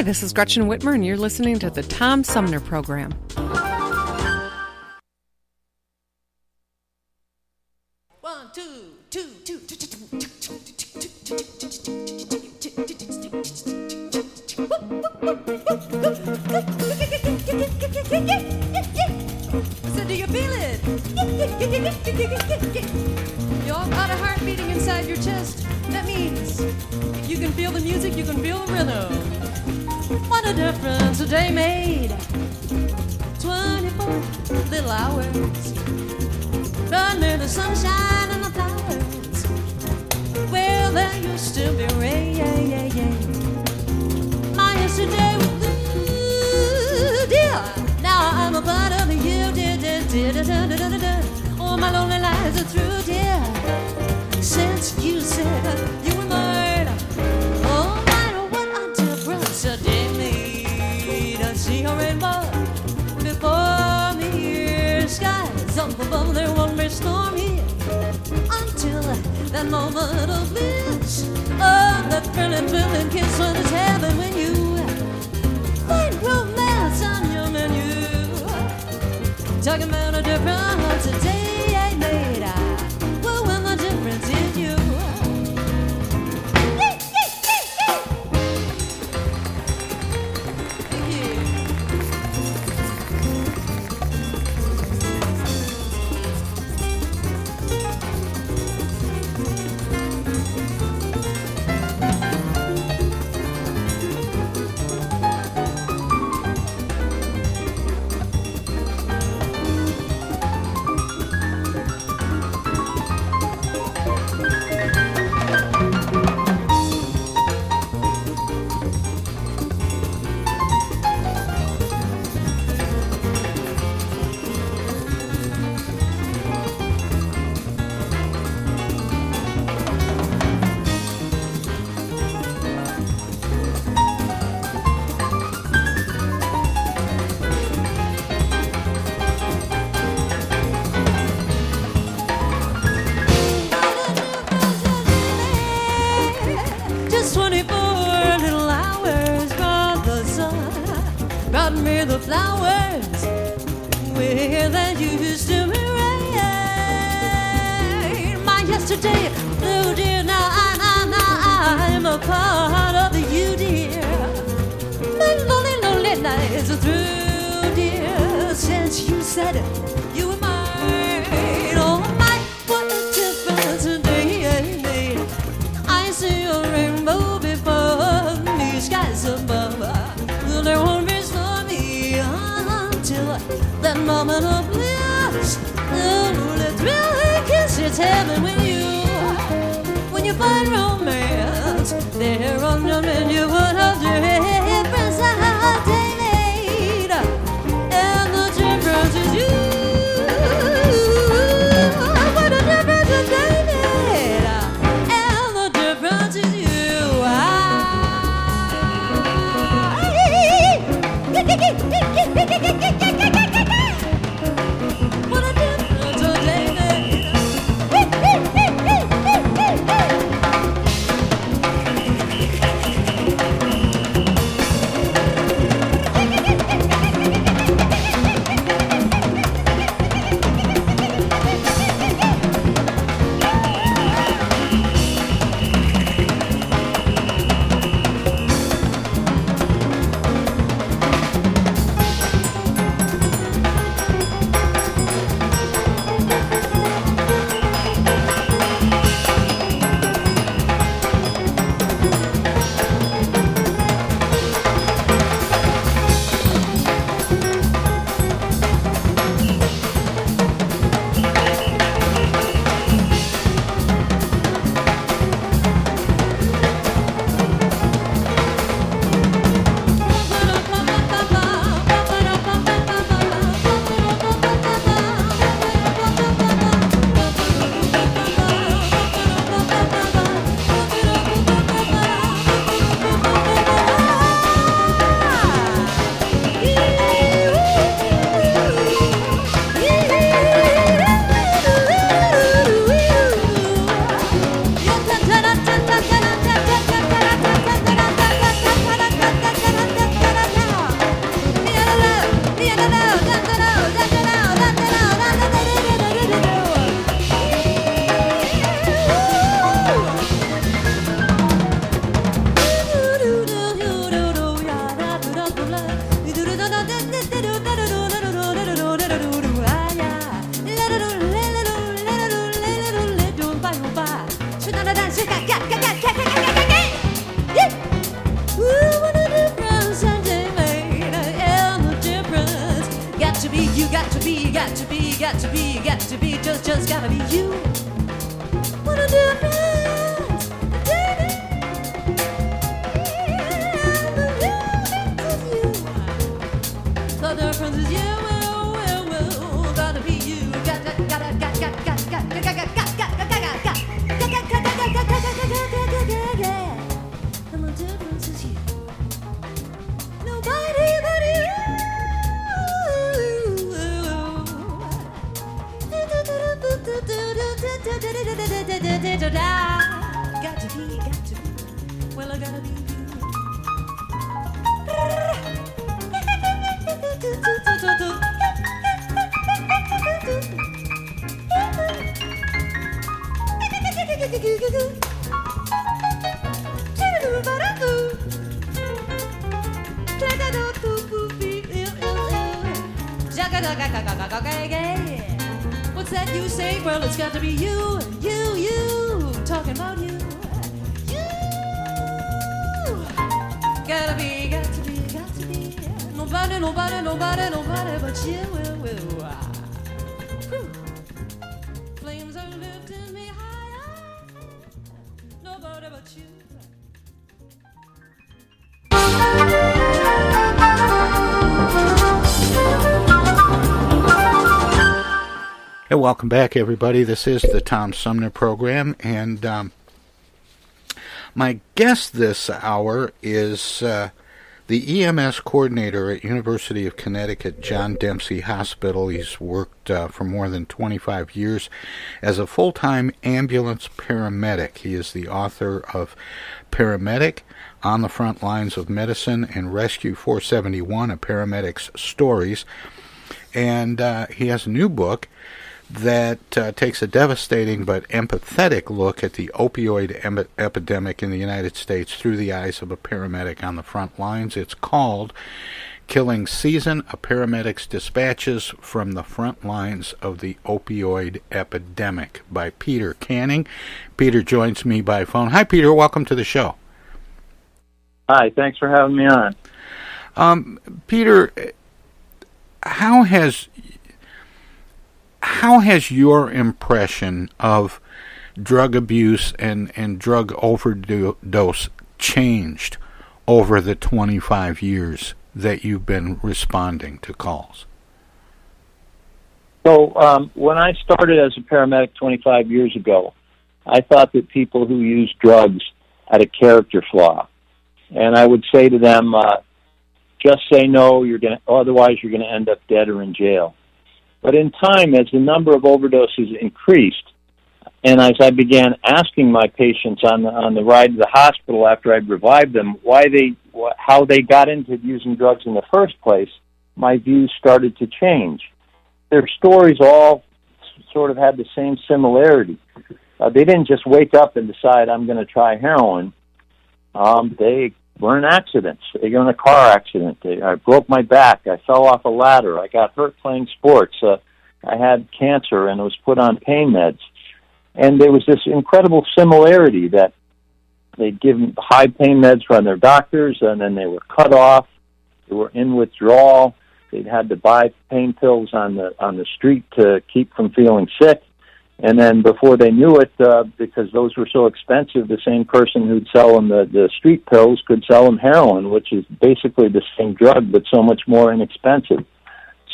Hi, this is Gretchen Whitmer, and you're listening to the Tom Sumner Program. Through, dear. Since you said you were mine. Oh, my, what a difference a day made. I see a rainbow before me here. Above, there won't be stormy until that moment of bliss. Oh, that thrilling, thrilling kiss when it's heaven when you find romance on your menu. Talking about a difference a day got to be, got to be, got to be, got to be, just, just gotta be you. What a difference! Got to be, got to be. Well, I gotta be What's that you say? Well, it's got to be you, you, you. Talking about you. You. Gotta be, got to be, got to be. Nobody, nobody, nobody, nobody but you. Hey, welcome back, everybody. This is the Tom Sumner program, and um, my guest this hour is uh, the EMS coordinator at University of Connecticut John Dempsey Hospital. He's worked uh, for more than 25 years as a full-time ambulance paramedic. He is the author of Paramedic on the Front Lines of Medicine and Rescue 471, a paramedic's stories. And uh, he has a new book that uh, takes a devastating but empathetic look at the opioid em- epidemic in the United States through the eyes of a paramedic on the front lines. It's called Killing Season, a paramedic's dispatches from the front lines of the opioid epidemic by Peter Canning. Peter joins me by phone. Hi, Peter. Welcome to the show. Hi. Thanks for having me on. Um, Peter, how has how has your impression of drug abuse and, and drug overdose changed over the 25 years that you've been responding to calls? So um, when I started as a paramedic 25 years ago, I thought that people who used drugs had a character flaw, and I would say to them, uh, "Just say no. You're to, otherwise you're going to end up dead or in jail." But in time, as the number of overdoses increased, and as I began asking my patients on the on the ride to the hospital after I'd revived them why they how they got into using drugs in the first place, my views started to change. Their stories all sort of had the same similarity. Uh, they didn't just wake up and decide I'm going to try heroin. Um, they were in accidents. They got in a car accident. I broke my back. I fell off a ladder. I got hurt playing sports. Uh, I had cancer and was put on pain meds. And there was this incredible similarity that they'd given high pain meds from their doctors, and then they were cut off. They were in withdrawal. They'd had to buy pain pills on the on the street to keep from feeling sick. And then before they knew it, uh, because those were so expensive, the same person who'd sell them the, the street pills could sell them heroin, which is basically the same drug but so much more inexpensive.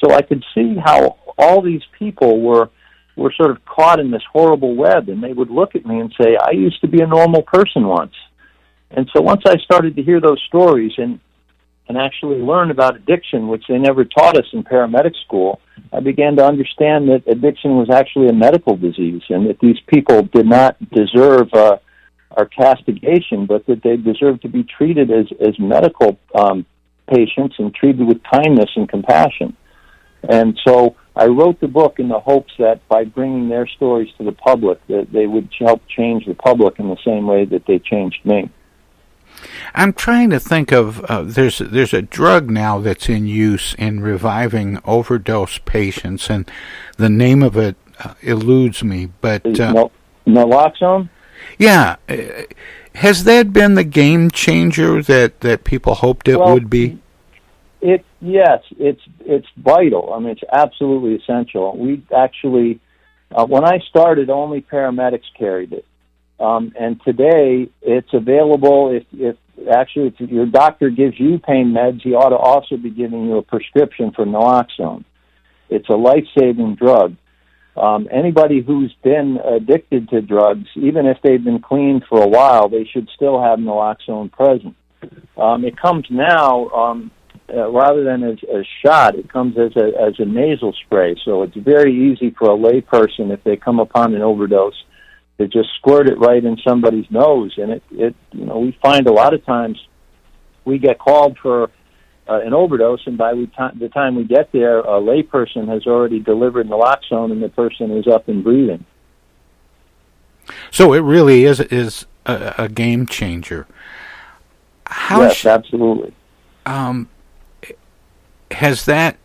So I could see how all these people were were sort of caught in this horrible web, and they would look at me and say, "I used to be a normal person once." And so once I started to hear those stories and and actually learn about addiction, which they never taught us in paramedic school, I began to understand that addiction was actually a medical disease, and that these people did not deserve uh, our castigation, but that they deserved to be treated as as medical um, patients and treated with kindness and compassion. And so I wrote the book in the hopes that by bringing their stories to the public, that they would help change the public in the same way that they changed me. I'm trying to think of uh, there's there's a drug now that's in use in reviving overdose patients, and the name of it uh, eludes me. But uh, naloxone. Yeah, uh, has that been the game changer that that people hoped it well, would be? It yes, it's it's vital. I mean, it's absolutely essential. We actually, uh, when I started, only paramedics carried it, um, and today it's available. If if actually if your doctor gives you pain meds, he ought to also be giving you a prescription for naloxone. It's a life-saving drug. Um, anybody who's been addicted to drugs, even if they've been clean for a while, they should still have naloxone present. Um, it comes now um, uh, rather than as a shot, it comes as a as a nasal spray. So it's very easy for a layperson if they come upon an overdose to just squirt it right in somebody's nose. And it it you know we find a lot of times we get called for uh, an overdose, and by we t- the time we get there, a layperson has already delivered naloxone, and the person is up and breathing. So it really is is a, a game changer. How yes, sh- absolutely. Um, has that,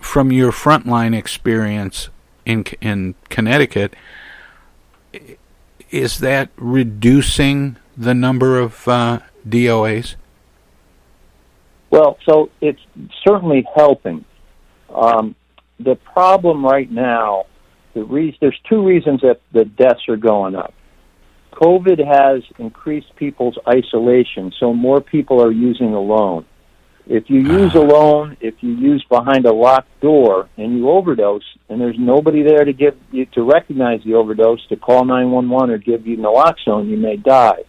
from your frontline experience in in Connecticut, is that reducing the number of uh, DOAs? Well, so it's certainly helping. Um, the problem right now, the re- there's two reasons that the deaths are going up. COVID has increased people's isolation, so more people are using alone. If you use ah. alone, if you use behind a locked door and you overdose, and there's nobody there to give you to recognize the overdose, to call 911 or give you naloxone, you may die.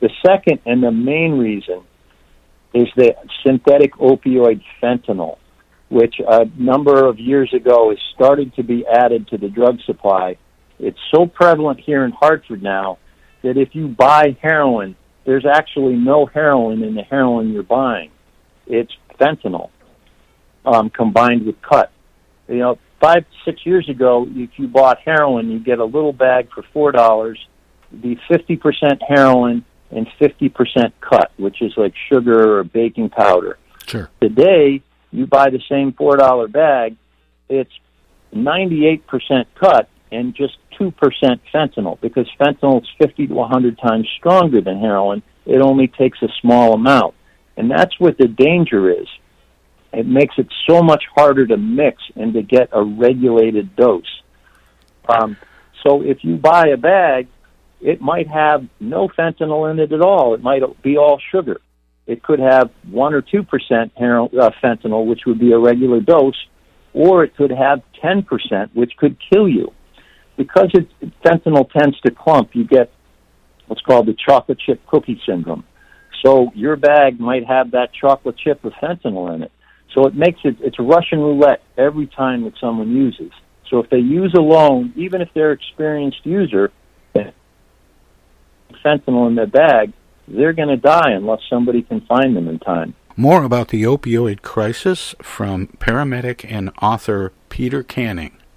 The second and the main reason is the synthetic opioid fentanyl, which a number of years ago is starting to be added to the drug supply. It's so prevalent here in Hartford now that if you buy heroin, there's actually no heroin in the heroin you're buying it's fentanyl um, combined with cut. You know, five six years ago, if you bought heroin, you get a little bag for four dollars. Be fifty percent heroin and fifty percent cut, which is like sugar or baking powder. Sure. Today, you buy the same four dollar bag. It's ninety eight percent cut and just two percent fentanyl because fentanyl is fifty to hundred times stronger than heroin. It only takes a small amount. And that's what the danger is. it makes it so much harder to mix and to get a regulated dose. Um, so if you buy a bag, it might have no fentanyl in it at all. It might be all sugar. It could have one or two percent uh, fentanyl, which would be a regular dose, or it could have ten percent, which could kill you. Because it, fentanyl tends to clump, you get what's called the chocolate chip cookie syndrome. So your bag might have that chocolate chip of fentanyl in it. So it makes it it's a Russian roulette every time that someone uses. So if they use alone, even if they're experienced user, fentanyl in their bag, they're going to die unless somebody can find them in time. More about the opioid crisis from paramedic and author Peter Canning.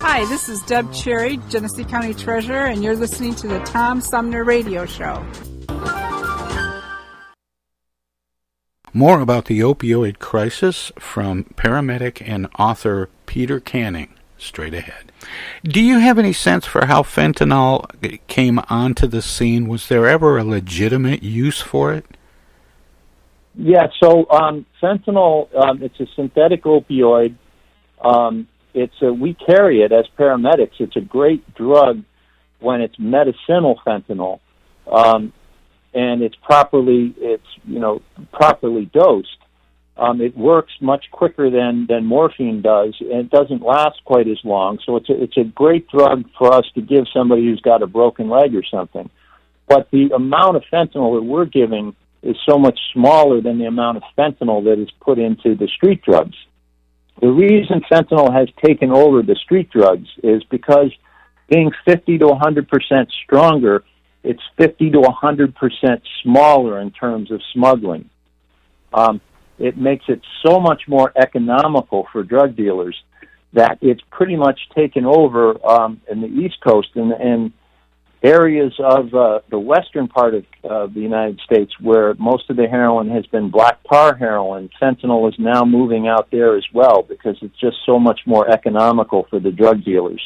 Hi, this is Deb Cherry, Genesee County Treasurer, and you're listening to the Tom Sumner Radio Show. More about the opioid crisis from paramedic and author Peter Canning straight ahead. Do you have any sense for how fentanyl came onto the scene? Was there ever a legitimate use for it? Yeah, so um, fentanyl, um, it's a synthetic opioid. Um, it's a, we carry it as paramedics. It's a great drug when it's medicinal fentanyl. Um, and it's properly it's you know properly dosed, um, it works much quicker than than morphine does, and it doesn't last quite as long. So it's a, it's a great drug for us to give somebody who's got a broken leg or something. But the amount of fentanyl that we're giving is so much smaller than the amount of fentanyl that is put into the street drugs. The reason fentanyl has taken over the street drugs is because being 50 to 100 percent stronger it's 50 to 100 percent smaller in terms of smuggling. Um, it makes it so much more economical for drug dealers that it's pretty much taken over um, in the East Coast and, and areas of uh, the western part of uh, the United States where most of the heroin has been black tar heroin. Fentanyl is now moving out there as well because it's just so much more economical for the drug dealers.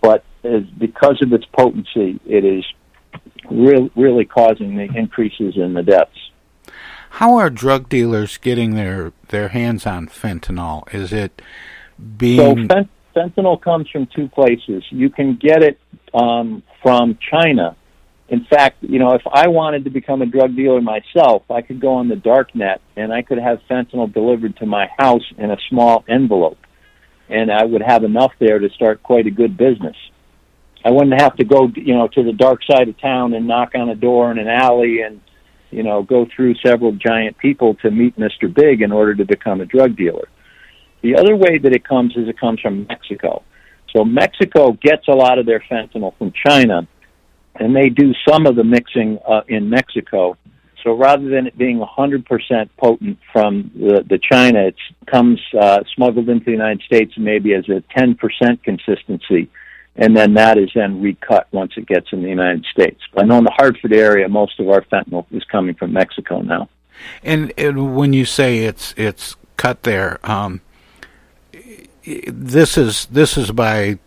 But as, because of its potency, it is really, really causing the increases in the deaths. How are drug dealers getting their, their hands on fentanyl? Is it being. So, fent- fentanyl comes from two places. You can get it um, from China. In fact, you know, if I wanted to become a drug dealer myself, I could go on the dark net and I could have fentanyl delivered to my house in a small envelope. And I would have enough there to start quite a good business. I wouldn't have to go, you know, to the dark side of town and knock on a door in an alley and, you know, go through several giant people to meet Mr. Big in order to become a drug dealer. The other way that it comes is it comes from Mexico. So Mexico gets a lot of their fentanyl from China, and they do some of the mixing uh, in Mexico. So rather than it being 100% potent from the, the China, it comes uh, smuggled into the United States maybe as a 10% consistency and then that is then recut once it gets in the United States. But I know in the Hartford area, most of our fentanyl is coming from Mexico now. And, and when you say it's it's cut there, um, this is this is by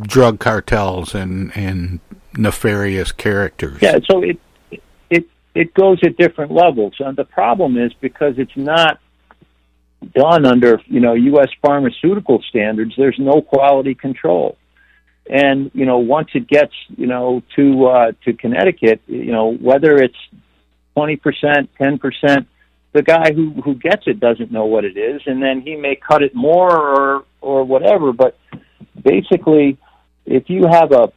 drug cartels and and nefarious characters. Yeah, so it it it goes at different levels, and the problem is because it's not done under you know U.S. pharmaceutical standards. There's no quality control and you know once it gets you know to uh, to Connecticut, you know whether it's twenty percent, ten percent, the guy who who gets it doesn't know what it is, and then he may cut it more or or whatever. But basically, if you have a,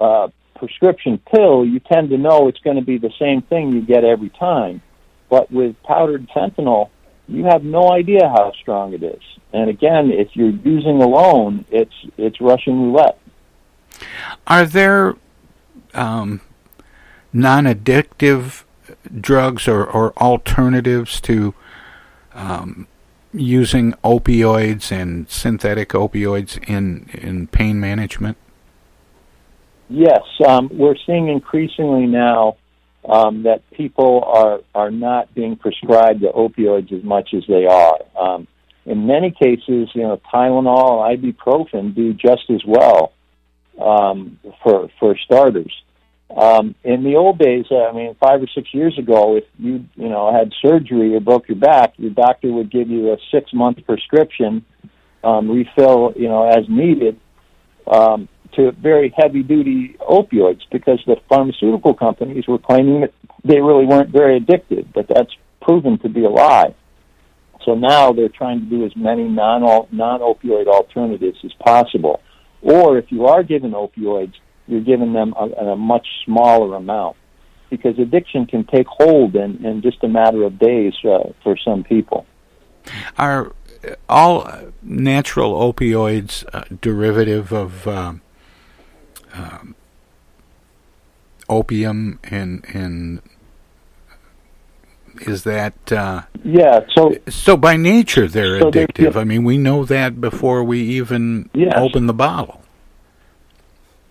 a prescription pill, you tend to know it's going to be the same thing you get every time. But with powdered fentanyl, you have no idea how strong it is. And again, if you're using alone, it's it's Russian roulette. Are there um, non-addictive drugs or, or alternatives to um, using opioids and synthetic opioids in in pain management? Yes, um, we're seeing increasingly now um, that people are are not being prescribed the opioids as much as they are. Um, in many cases, you know, Tylenol, ibuprofen do just as well um, for for starters. Um, in the old days, uh, I mean, five or six years ago, if you you know had surgery or broke your back, your doctor would give you a six month prescription, um, refill you know as needed, um, to very heavy duty opioids because the pharmaceutical companies were claiming that they really weren't very addictive, but that's proven to be a lie. So now they're trying to do as many non non opioid alternatives as possible. Or if you are given opioids, you're giving them a, a much smaller amount because addiction can take hold in, in just a matter of days uh, for some people. Are all natural opioids uh, derivative of um, um, opium and and is that uh, yeah so so by nature they're so addictive i mean we know that before we even yes. open the bottle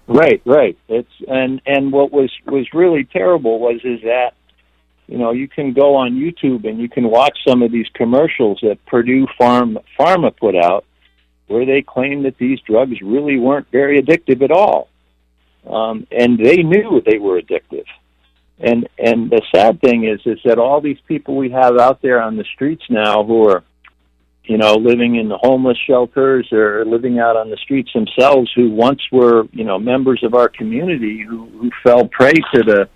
Right, right. It's and and what was was really terrible was is that you know you can go on YouTube and you can watch some of these commercials that Purdue Farm Pharma put out where they claim that these drugs really weren't very addictive at all, um, and they knew they were addictive. And and the sad thing is is that all these people we have out there on the streets now who are you know, living in the homeless shelters or living out on the streets themselves who once were, you know, members of our community who, who fell prey to the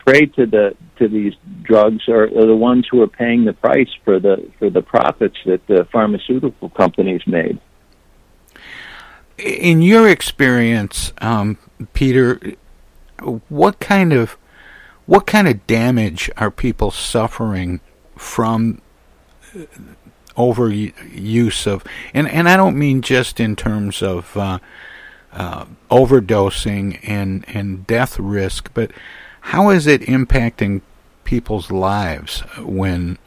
prey to the to these drugs are, are the ones who are paying the price for the for the profits that the pharmaceutical companies made. In your experience, um, Peter, what kind of what kind of damage are people suffering from overuse of, and and I don't mean just in terms of uh, uh, overdosing and and death risk, but how is it impacting people's lives when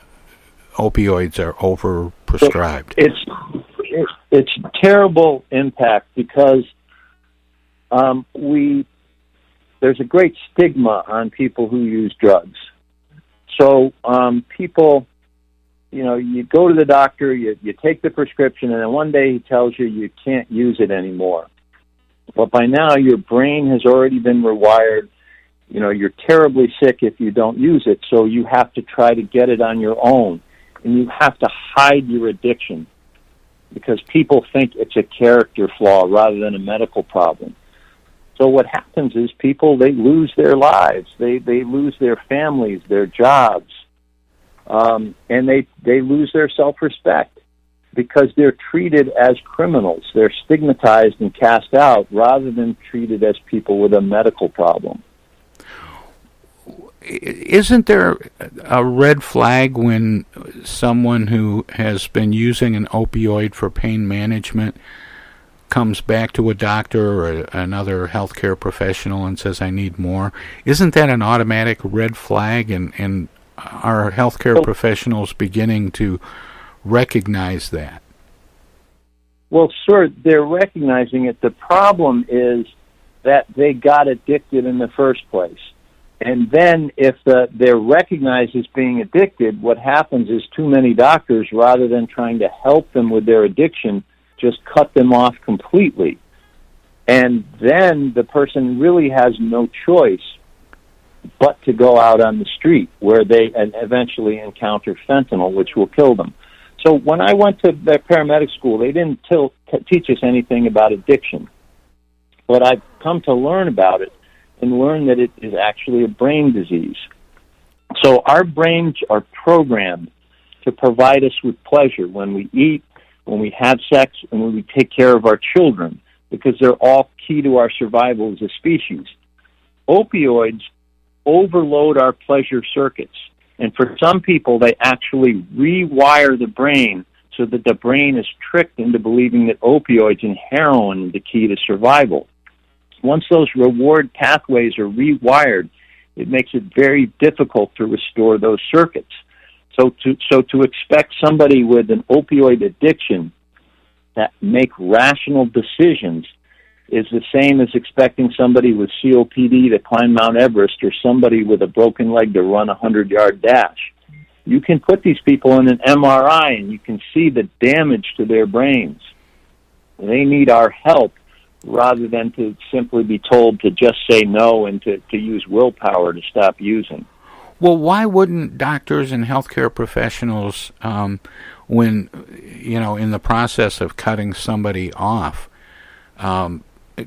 opioids are overprescribed? It's it's, it's terrible impact because um, we there's a great stigma on people who use drugs. So um, people you know, you go to the doctor, you, you take the prescription, and then one day he tells you you can't use it anymore. But by now, your brain has already been rewired. You know, you're terribly sick if you don't use it, so you have to try to get it on your own. And you have to hide your addiction because people think it's a character flaw rather than a medical problem. So what happens is people they lose their lives, they they lose their families, their jobs, um, and they they lose their self respect because they're treated as criminals. They're stigmatized and cast out rather than treated as people with a medical problem. Isn't there a red flag when someone who has been using an opioid for pain management comes back to a doctor or another healthcare professional and says, I need more? Isn't that an automatic red flag? And, and are healthcare professionals beginning to recognize that? Well, sure, they're recognizing it. The problem is that they got addicted in the first place. And then, if the, they're recognized as being addicted, what happens is too many doctors, rather than trying to help them with their addiction, just cut them off completely. And then the person really has no choice but to go out on the street where they eventually encounter fentanyl, which will kill them. So when I went to the paramedic school, they didn't t- teach us anything about addiction. But I've come to learn about it and learn that it is actually a brain disease. So our brains are programmed to provide us with pleasure when we eat, when we have sex, and when we take care of our children, because they're all key to our survival as a species. Opioids overload our pleasure circuits. And for some people, they actually rewire the brain so that the brain is tricked into believing that opioids and heroin are the key to survival. Once those reward pathways are rewired, it makes it very difficult to restore those circuits. So to, so to expect somebody with an opioid addiction that make rational decisions is the same as expecting somebody with COPD to climb Mount Everest or somebody with a broken leg to run a 100 yard dash. You can put these people in an MRI and you can see the damage to their brains. They need our help rather than to simply be told to just say no and to, to use willpower to stop using. Well, why wouldn't doctors and healthcare professionals, um, when you know, in the process of cutting somebody off, um,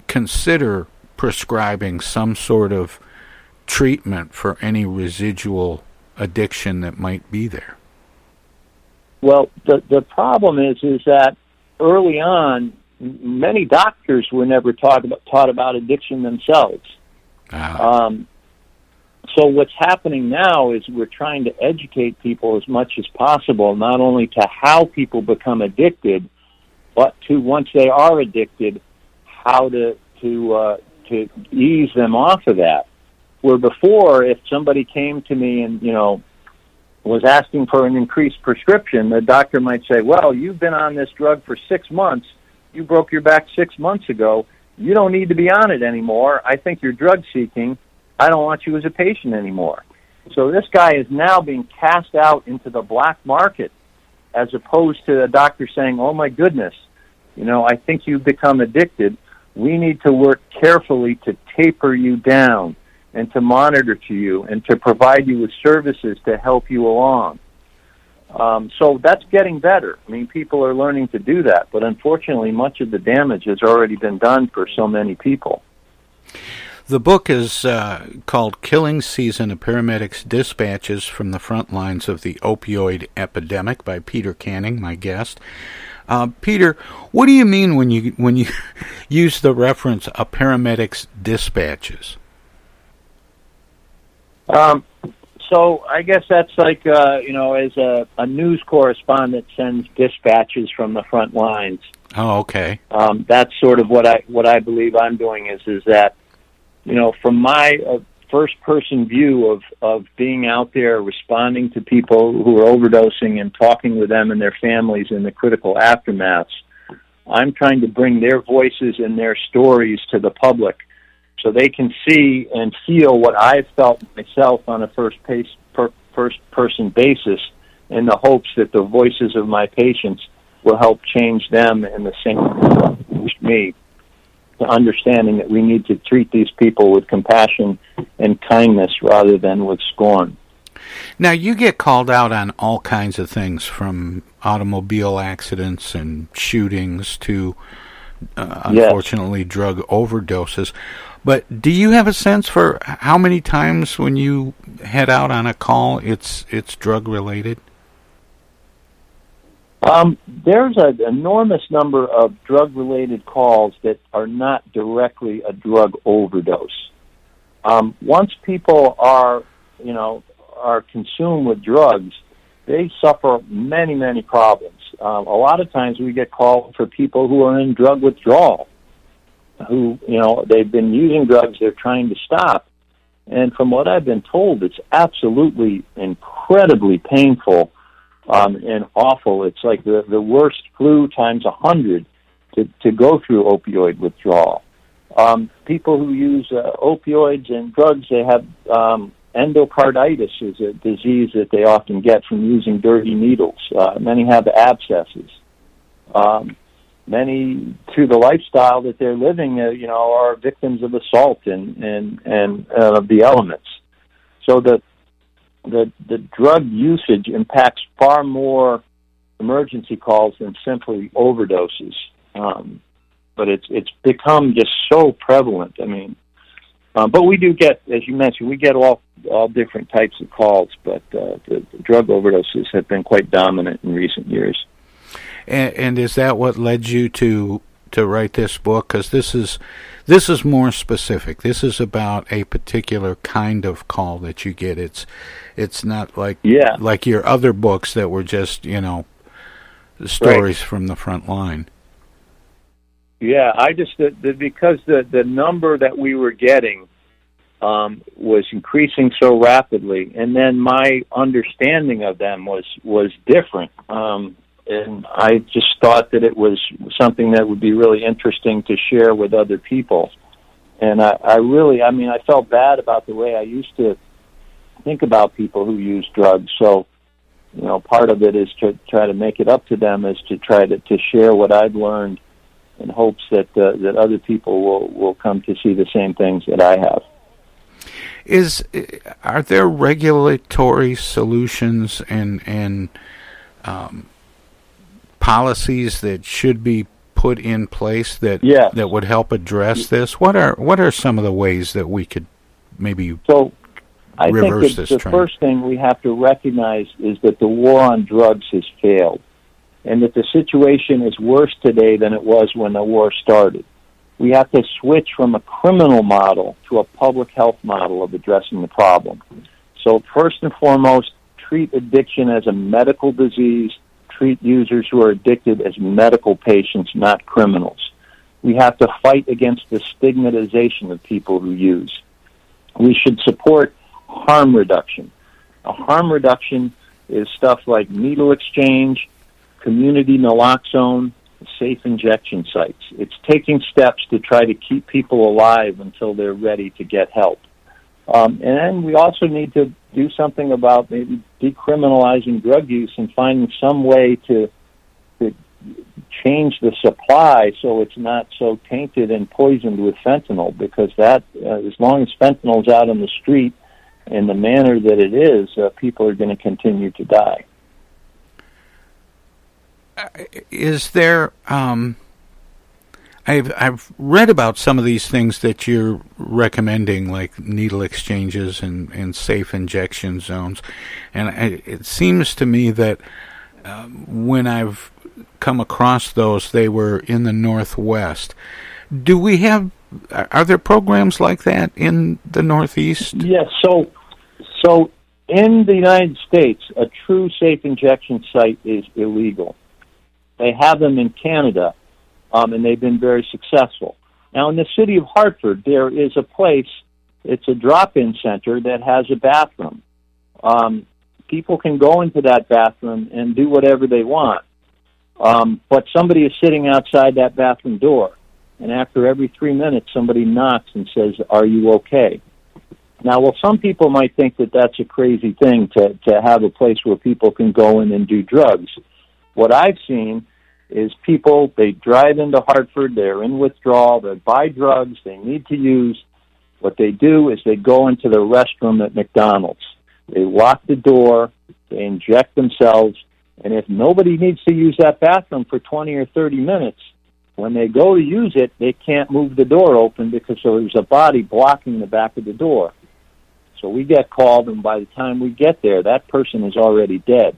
consider prescribing some sort of treatment for any residual addiction that might be there? Well, the the problem is is that early on, many doctors were never taught about taught about addiction themselves. Ah. Um, so what's happening now is we're trying to educate people as much as possible, not only to how people become addicted, but to once they are addicted, how to to uh, to ease them off of that. Where before, if somebody came to me and you know was asking for an increased prescription, the doctor might say, "Well, you've been on this drug for six months. You broke your back six months ago. you don't need to be on it anymore. I think you're drug seeking. I don't want you as a patient anymore. So this guy is now being cast out into the black market as opposed to a doctor saying, oh my goodness, you know, I think you've become addicted. We need to work carefully to taper you down and to monitor to you and to provide you with services to help you along. Um, so that's getting better. I mean, people are learning to do that, but unfortunately, much of the damage has already been done for so many people. The book is uh, called Killing Season A Paramedics Dispatches from the Front Lines of the Opioid Epidemic by Peter Canning, my guest. Uh, Peter, what do you mean when you when you use the reference a paramedic's dispatches? Um, so I guess that's like uh, you know, as a, a news correspondent sends dispatches from the front lines. Oh, okay. Um, that's sort of what I what I believe I'm doing is is that you know, from my uh, first person view of, of being out there responding to people who are overdosing and talking with them and their families in the critical aftermaths, I'm trying to bring their voices and their stories to the public so they can see and feel what I've felt myself on a first pace, per, first person basis in the hopes that the voices of my patients will help change them in the same me to understanding that we need to treat these people with compassion and kindness rather than with scorn. Now, you get called out on all kinds of things from automobile accidents and shootings to, uh, unfortunately, yes. drug overdoses. But do you have a sense for how many times when you head out on a call it's it's drug related? Um, there's an enormous number of drug related calls that are not directly a drug overdose. Um, once people are, you know, are consumed with drugs, they suffer many, many problems. Um, a lot of times we get called for people who are in drug withdrawal, who, you know, they've been using drugs, they're trying to stop. And from what I've been told, it's absolutely incredibly painful um, and awful. It's like the, the worst flu times a hundred to, to go through opioid withdrawal. Um, people who use uh, opioids and drugs, they have um, endocarditis is a disease that they often get from using dirty needles. Uh, many have abscesses. Um, many, through the lifestyle that they're living, uh, you know, are victims of assault and and and uh, of the elements. So the the the drug usage impacts far more emergency calls than simply overdoses. Um, but it's it's become just so prevalent. I mean, um, but we do get, as you mentioned, we get all all different types of calls. But uh, the, the drug overdoses have been quite dominant in recent years. And, and is that what led you to to write this book? Because this is this is more specific. This is about a particular kind of call that you get. It's it's not like yeah. like your other books that were just you know stories right. from the front line. Yeah, I just the, the, because the the number that we were getting um, was increasing so rapidly, and then my understanding of them was was different. Um, and I just thought that it was something that would be really interesting to share with other people. And I, I really, I mean, I felt bad about the way I used to think about people who use drugs. So, you know, part of it is to try to make it up to them, is to try to, to share what I've learned in hopes that uh, that other people will will come to see the same things that I have. Is are there regulatory solutions and and um, policies that should be put in place that yes. that would help address this? What are what are some of the ways that we could maybe so? I reverse think the trend? first thing we have to recognize is that the war on drugs has failed, and that the situation is worse today than it was when the war started. We have to switch from a criminal model to a public health model of addressing the problem. So first and foremost, treat addiction as a medical disease treat users who are addicted as medical patients, not criminals. We have to fight against the stigmatization of people who use. We should support harm reduction. A harm reduction is stuff like needle exchange, community naloxone, safe injection sites. It's taking steps to try to keep people alive until they're ready to get help. Um, and then we also need to do something about maybe decriminalizing drug use and finding some way to, to change the supply so it's not so tainted and poisoned with fentanyl. Because that, uh, as long as fentanyl's out on the street in the manner that it is, uh, people are going to continue to die. is there um, I've I've read about some of these things that you're recommending, like needle exchanges and, and safe injection zones, and I, it seems to me that uh, when I've come across those, they were in the Northwest. Do we have? Are there programs like that in the Northeast? Yes. So, so in the United States, a true safe injection site is illegal. They have them in Canada, um, and they've been very successful. Now, in the city of Hartford, there is a place, it's a drop in center that has a bathroom. Um, people can go into that bathroom and do whatever they want. Um, but somebody is sitting outside that bathroom door. And after every three minutes, somebody knocks and says, Are you okay? Now, well, some people might think that that's a crazy thing to, to have a place where people can go in and do drugs. What I've seen is people, they drive into Hartford, they're in withdrawal, they buy drugs, they need to use. What they do is they go into the restroom at McDonald's. They lock the door, they inject themselves, and if nobody needs to use that bathroom for 20 or 30 minutes, when they go to use it, they can't move the door open because there's a body blocking the back of the door. So we get called, and by the time we get there, that person is already dead.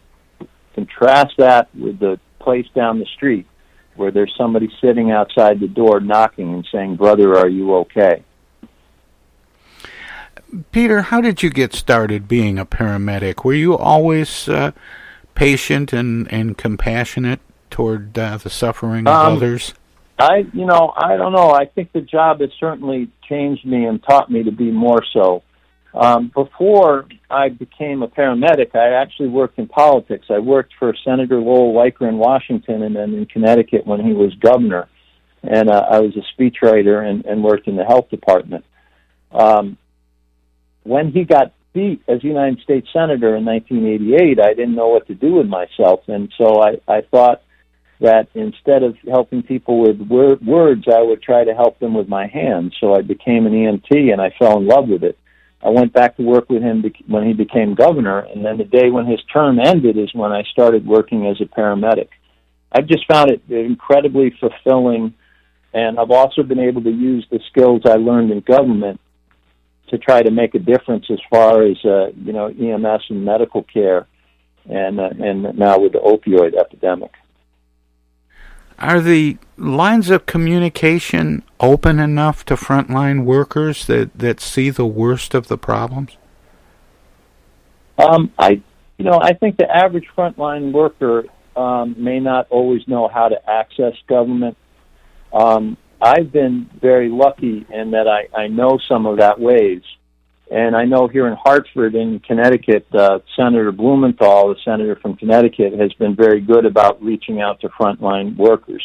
Contrast that with the place down the street where there's somebody sitting outside the door knocking and saying, Brother, are you okay? Peter, how did you get started being a paramedic? Were you always uh, patient and, and compassionate toward uh, the suffering of Um, others? I, you know, I don't know. I think the job has certainly changed me and taught me to be more so. Um, before I became a paramedic, I actually worked in politics. I worked for Senator Lowell Weicker in Washington and then in Connecticut when he was governor. And uh, I was a speechwriter and, and worked in the health department. Um, when he got beat as United States Senator in 1988, I didn't know what to do with myself. And so I, I thought that instead of helping people with wor- words, I would try to help them with my hands. So I became an EMT and I fell in love with it. I went back to work with him when he became governor, and then the day when his term ended is when I started working as a paramedic. I've just found it incredibly fulfilling, and I've also been able to use the skills I learned in government to try to make a difference as far as uh, you know EMS and medical care, and uh, and now with the opioid epidemic. Are the lines of communication open enough to frontline workers that, that see the worst of the problems? Um, I, you know, I think the average frontline worker um, may not always know how to access government. Um, I've been very lucky in that I, I know some of that ways. And I know here in Hartford, in Connecticut, uh, Senator Blumenthal, the senator from Connecticut, has been very good about reaching out to frontline workers.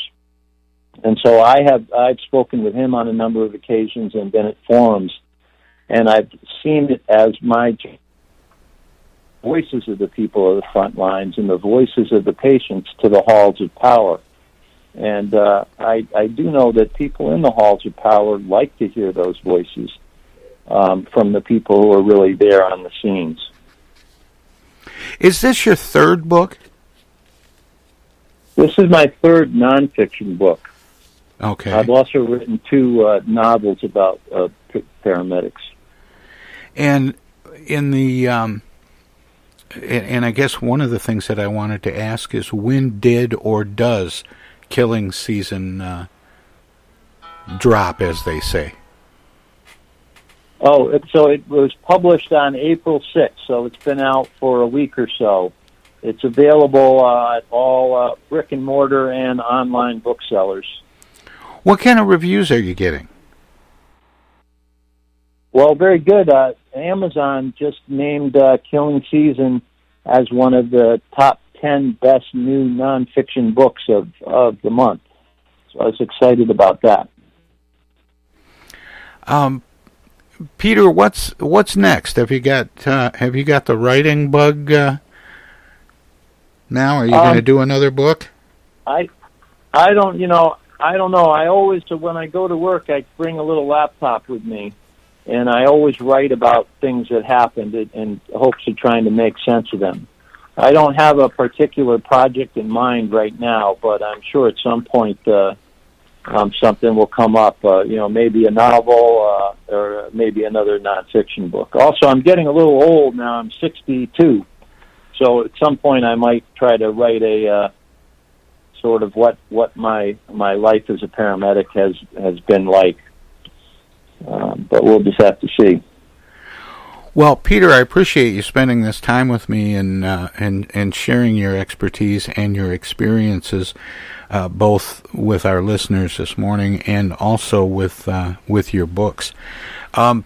And so I have I've spoken with him on a number of occasions and been at forums, and I've seen it as my voices of the people of the front lines and the voices of the patients to the halls of power. And uh, I, I do know that people in the halls of power like to hear those voices um, from the people who are really there on the scenes. Is this your third book? This is my third nonfiction book. Okay. I've also written two uh, novels about uh, p- paramedics. And in the um, and, and I guess one of the things that I wanted to ask is when did or does killing season uh, drop, as they say? Oh, it, so it was published on April 6th, so it's been out for a week or so. It's available uh, at all uh, brick and mortar and online booksellers. What kind of reviews are you getting? Well, very good. Uh, Amazon just named uh, Killing Season as one of the top 10 best new nonfiction books of, of the month. So I was excited about that. Um, Peter, what's what's next? Have you got uh, have you got the writing bug uh, now? Are you Um, going to do another book? I I don't you know I don't know. I always when I go to work I bring a little laptop with me, and I always write about things that happened in, in hopes of trying to make sense of them. I don't have a particular project in mind right now, but I'm sure at some point uh, um, something will come up. Uh, you know, maybe a novel uh, or maybe another nonfiction book. Also, I'm getting a little old now. I'm 62, so at some point I might try to write a uh, sort of what what my my life as a paramedic has has been like. Um, but we'll just have to see. Well, Peter, I appreciate you spending this time with me and uh, and and sharing your expertise and your experiences, uh, both with our listeners this morning and also with uh, with your books. Um,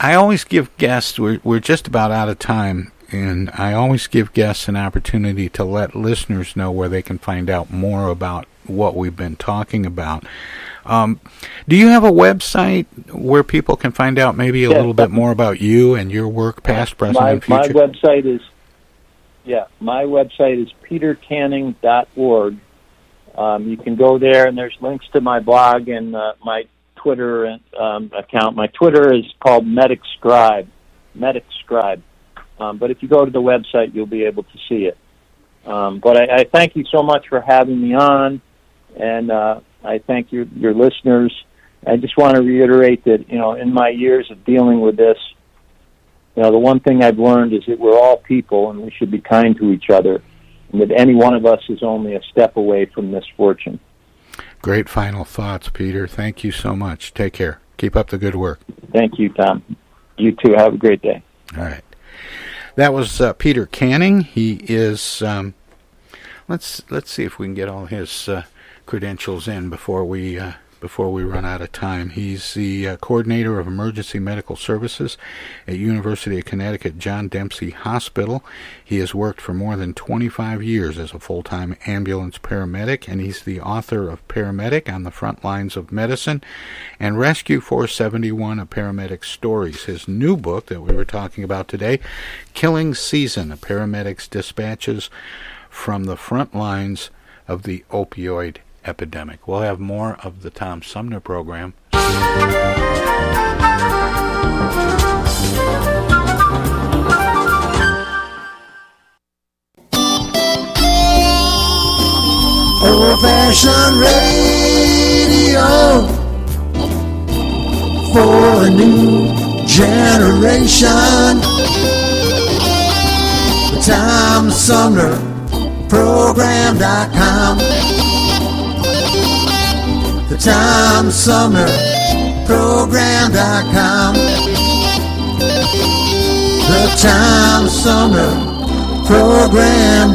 I always give guests. We're we're just about out of time, and I always give guests an opportunity to let listeners know where they can find out more about what we've been talking about. Um, do you have a website where people can find out maybe a Yes. little bit more about you and your work, past, present, my, and future? My website is yeah, my website is petercanning.org. Um, you can go there, and there's links to my blog and uh, my Twitter and, um, account. My Twitter is called Medic Scribe, Medic Scribe. Um, but if you go to the website, you'll be able to see it. Um, but I, I thank you so much for having me on, and uh, I thank your your listeners. I just want to reiterate that you know, in my years of dealing with this, you know, the one thing I've learned is that we're all people and we should be kind to each other, and that any one of us is only a step away from misfortune. Great final thoughts, Peter. Thank you so much. Take care. Keep up the good work. Thank you, Tom. You too. Have a great day. All right. That was uh, Peter Canning. He is. Um, let's let's see if we can get all his uh, credentials in before we uh, before we run out of time. He's the uh, coordinator of emergency medical services at University of Connecticut John Dempsey Hospital. He has worked for more than 25 years as a full-time ambulance paramedic, and he's the author of Paramedic on the Front Lines of Medicine and Rescue 471: A Paramedic's Stories. His new book that we were talking about today, Killing Season: A Paramedic's Dispatches from the Front Lines of the Opioid Epidemic. We'll have more of the Tom Sumner program. Old fashioned radio for a new generation. The Tom Sumner Program.com. The Tom Sumner Program.com. The Tom Sumner Program.com.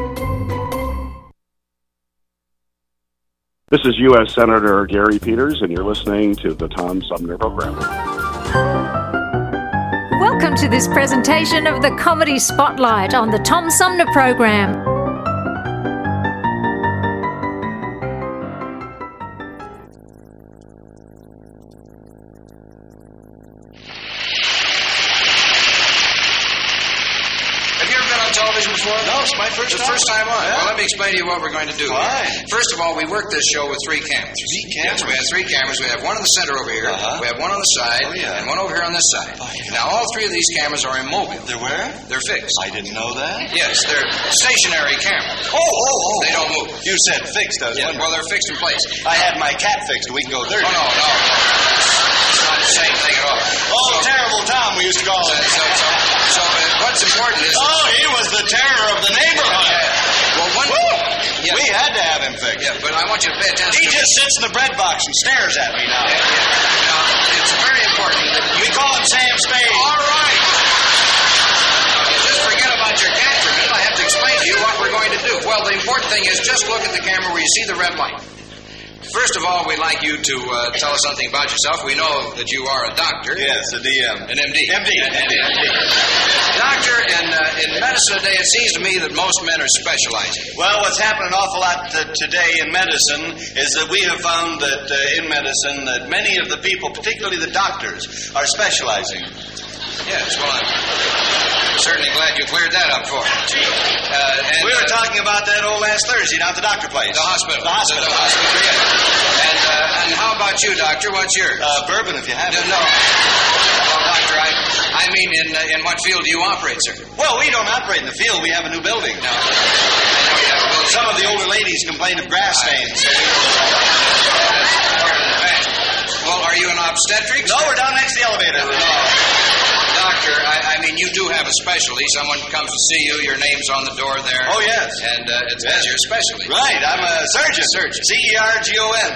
This is U.S. Senator Gary Peters, and you're listening to the Tom Sumner Program. Welcome to this presentation of the Comedy Spotlight on the Tom Sumner Program. Before? No, it's my first The time. first time on. Yeah. Well, let me explain to you what we're going to do. Fine. First of all, we work this show with three cameras. Three cameras? Yes, we have three cameras. We have one in the center over here. Uh-huh. We have one on the side. Oh, yeah. And one over here on this side. Now, all three of these cameras are immobile. They're where? They're fixed. I didn't know that. Yes, they're stationary cameras. Oh, oh, oh. They don't move. You said fixed, I was Yeah, well, they're fixed in place. I had my cat fixed a week ago Oh, no, no, no. It's not the same thing at all. Oh, terrible Tom, we used to call So, him. so, so, so uh, what's important is... Oh, he was the terror of the neighborhood. Well, one... Yeah. We had to have him fixed. Yeah, but I want you to pay attention He just sits in the bread box and stares at me now. Yeah, yeah. Now, it's very important that you... We call him Sam Spade. All right. Now, just forget about your cat for a minute. I have to explain to you what we're going to do. Well, the important thing is just look at the camera where you see the red light. First of all, we'd like you to uh, tell us something about yourself. We know that you are a doctor. Yes, a DM. An MD. MD. An MD. Doctor, in, uh, in medicine today, it seems to me that most men are specializing. Well, what's happened an awful lot today in medicine is that we have found that uh, in medicine that many of the people, particularly the doctors, are specializing. Yes, well, I'm certainly glad you cleared that up for me. Uh, and, we were uh, talking about that old last Thursday down at the doctor place. The hospital. The hospital. The, hospital, yeah. And, uh, and how about you, doctor? What's yours? Uh, bourbon, if you have it. No. Well, doctor, I, I mean, in, uh, in what field do you operate, sir? Well, we don't operate in the field. We have a new building. No. Some of the older ladies complain of grass stains. Well, are you an obstetrics? No, we're down next to the elevator. Doctor, I, I mean, you do have a specialty. Someone comes to see you, your name's on the door there. Oh, yes. And uh, it's that's your specialty. Right, I'm a surgeon. Surgeon. C E R G O N.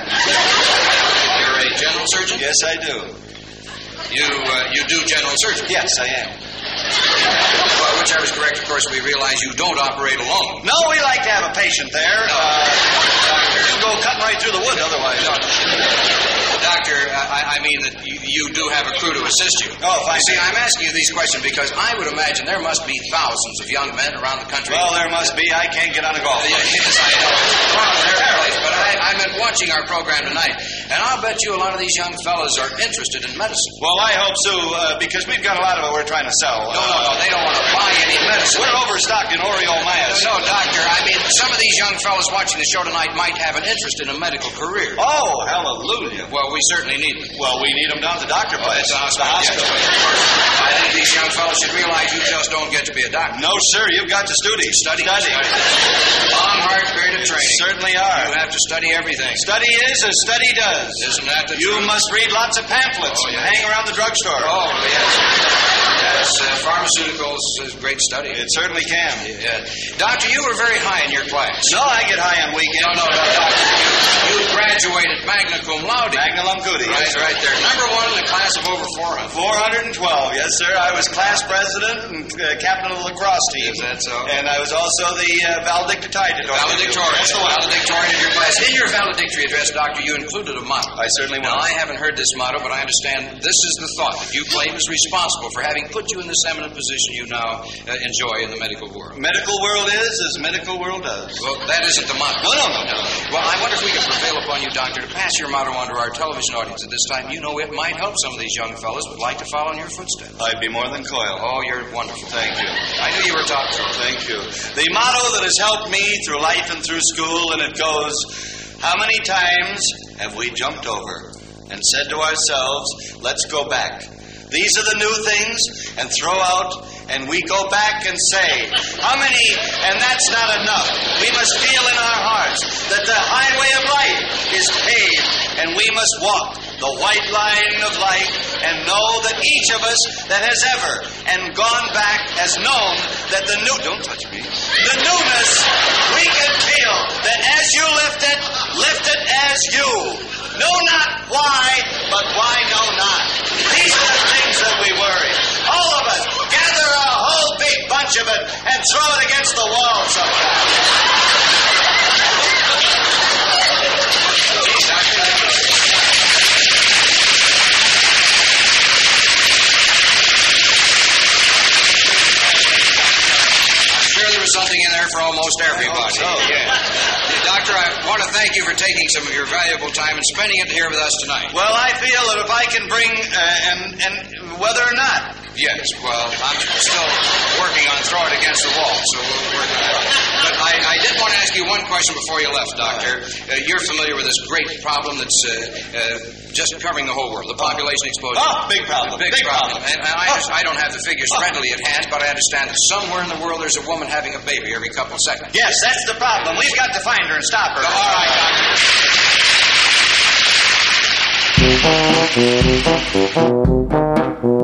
You're a general surgeon? Yes, I do. You, uh, you do general surgery? Yes, I am. Well, whichever is correct, of course, we realize you don't operate alone. No, we like to have a patient there. Uh, you go cutting right through the wood otherwise. Doctor, I, I mean that you, you do have a crew to assist you. Oh, fine. You see, I'm asking you these questions because I would imagine there must be thousands of young men around the country. Well, there must be. I can't get on a golf. Yes, I know. Well, there are but I, I meant watching our program tonight, and I'll bet you a lot of these young fellows are interested in medicine. Well, I hope so, uh, because we've got a lot of it we're trying to sell. No, no, no, they don't want to buy any medicine. We're overstocked in Oreo Myas. No, doctor, I mean, some of these young fellows watching the show tonight might have an interest in a medical career. Oh, hallelujah. Well, we certainly need them. Well, we need them down at the doctor Oh, place. hospital. The hospital. I think these young fellows should realize you just don't get to be a doctor. No, sir, you've got to study. Study. Study. Long, hard period of training. Certainly are. You have to study everything. Study is as study does. Isn't that the You truth? must read lots of pamphlets Oh, and hang around the drugstore. Oh, yes. Yes, uh, pharmaceuticals is a great study. It certainly can. Yeah. Doctor, you were very high in your class. No, I get high on No, weekends. no, no, doctor. You, you graduated magna cum laude. Magna cum laude. Right, yes, right there. Number one in a class of over 400. 412, yes, sir. I was class president and uh, captain of the lacrosse team. Is that so? And I was also the uh, valedictorian. Valedictorian. That's the one. Valedictorian of your class. In your valedictory address, Doctor, you included a motto. I certainly will. Now. I haven't heard this motto, but I understand this is the thought that you claim is responsible for having put you in this eminent position you now uh, enjoy in the medical world. Medical world is as medical world does. Well, that isn't the motto. No, no, no, no. Well, I wonder if we could prevail upon you, Doctor, to pass your motto on to our television audience at this time. You know, it might help some of these young fellows would like to follow in your footsteps. I'd be more than coil. Oh, you're wonderful. Thank you. I knew you were top drawer. Thank you. The motto that has helped me through life and through school, and it goes, How many times have we jumped over and said to ourselves, Let's go back? These are the new things, and throw out, and we go back and say, How many? And that's not enough. We must feel in our hearts that the highway of life is paved, and we must walk the white line of light, and know that each of us that has ever and gone back has known that the new don't touch me the newness we can feel that as you lift it lift it as you. Know not why but why know not. These are the things that we worry. All of us gather a whole big bunch of it and throw it against the wall sometime I'm sure there was something in there for almost everybody. Oh, yeah. Doctor, I want to thank you for taking some of your valuable time and spending it here with us tonight. well i feel that if i can bring uh, and and whether or not Yes, well, I'm still working on throw it against the wall, so we'll work on that. But I, I did want to ask you one question before you left, Doctor. Uh, you're familiar with this great problem that's uh, uh, just covering the whole world, the population explosion. Oh, big problem, Big, big problem. problem. And, and I, I don't have the figures readily at hand, but I understand that somewhere in the world there's a woman having a baby every couple of seconds. yes that's the problem we've got to find her and stop her All right, Doctor.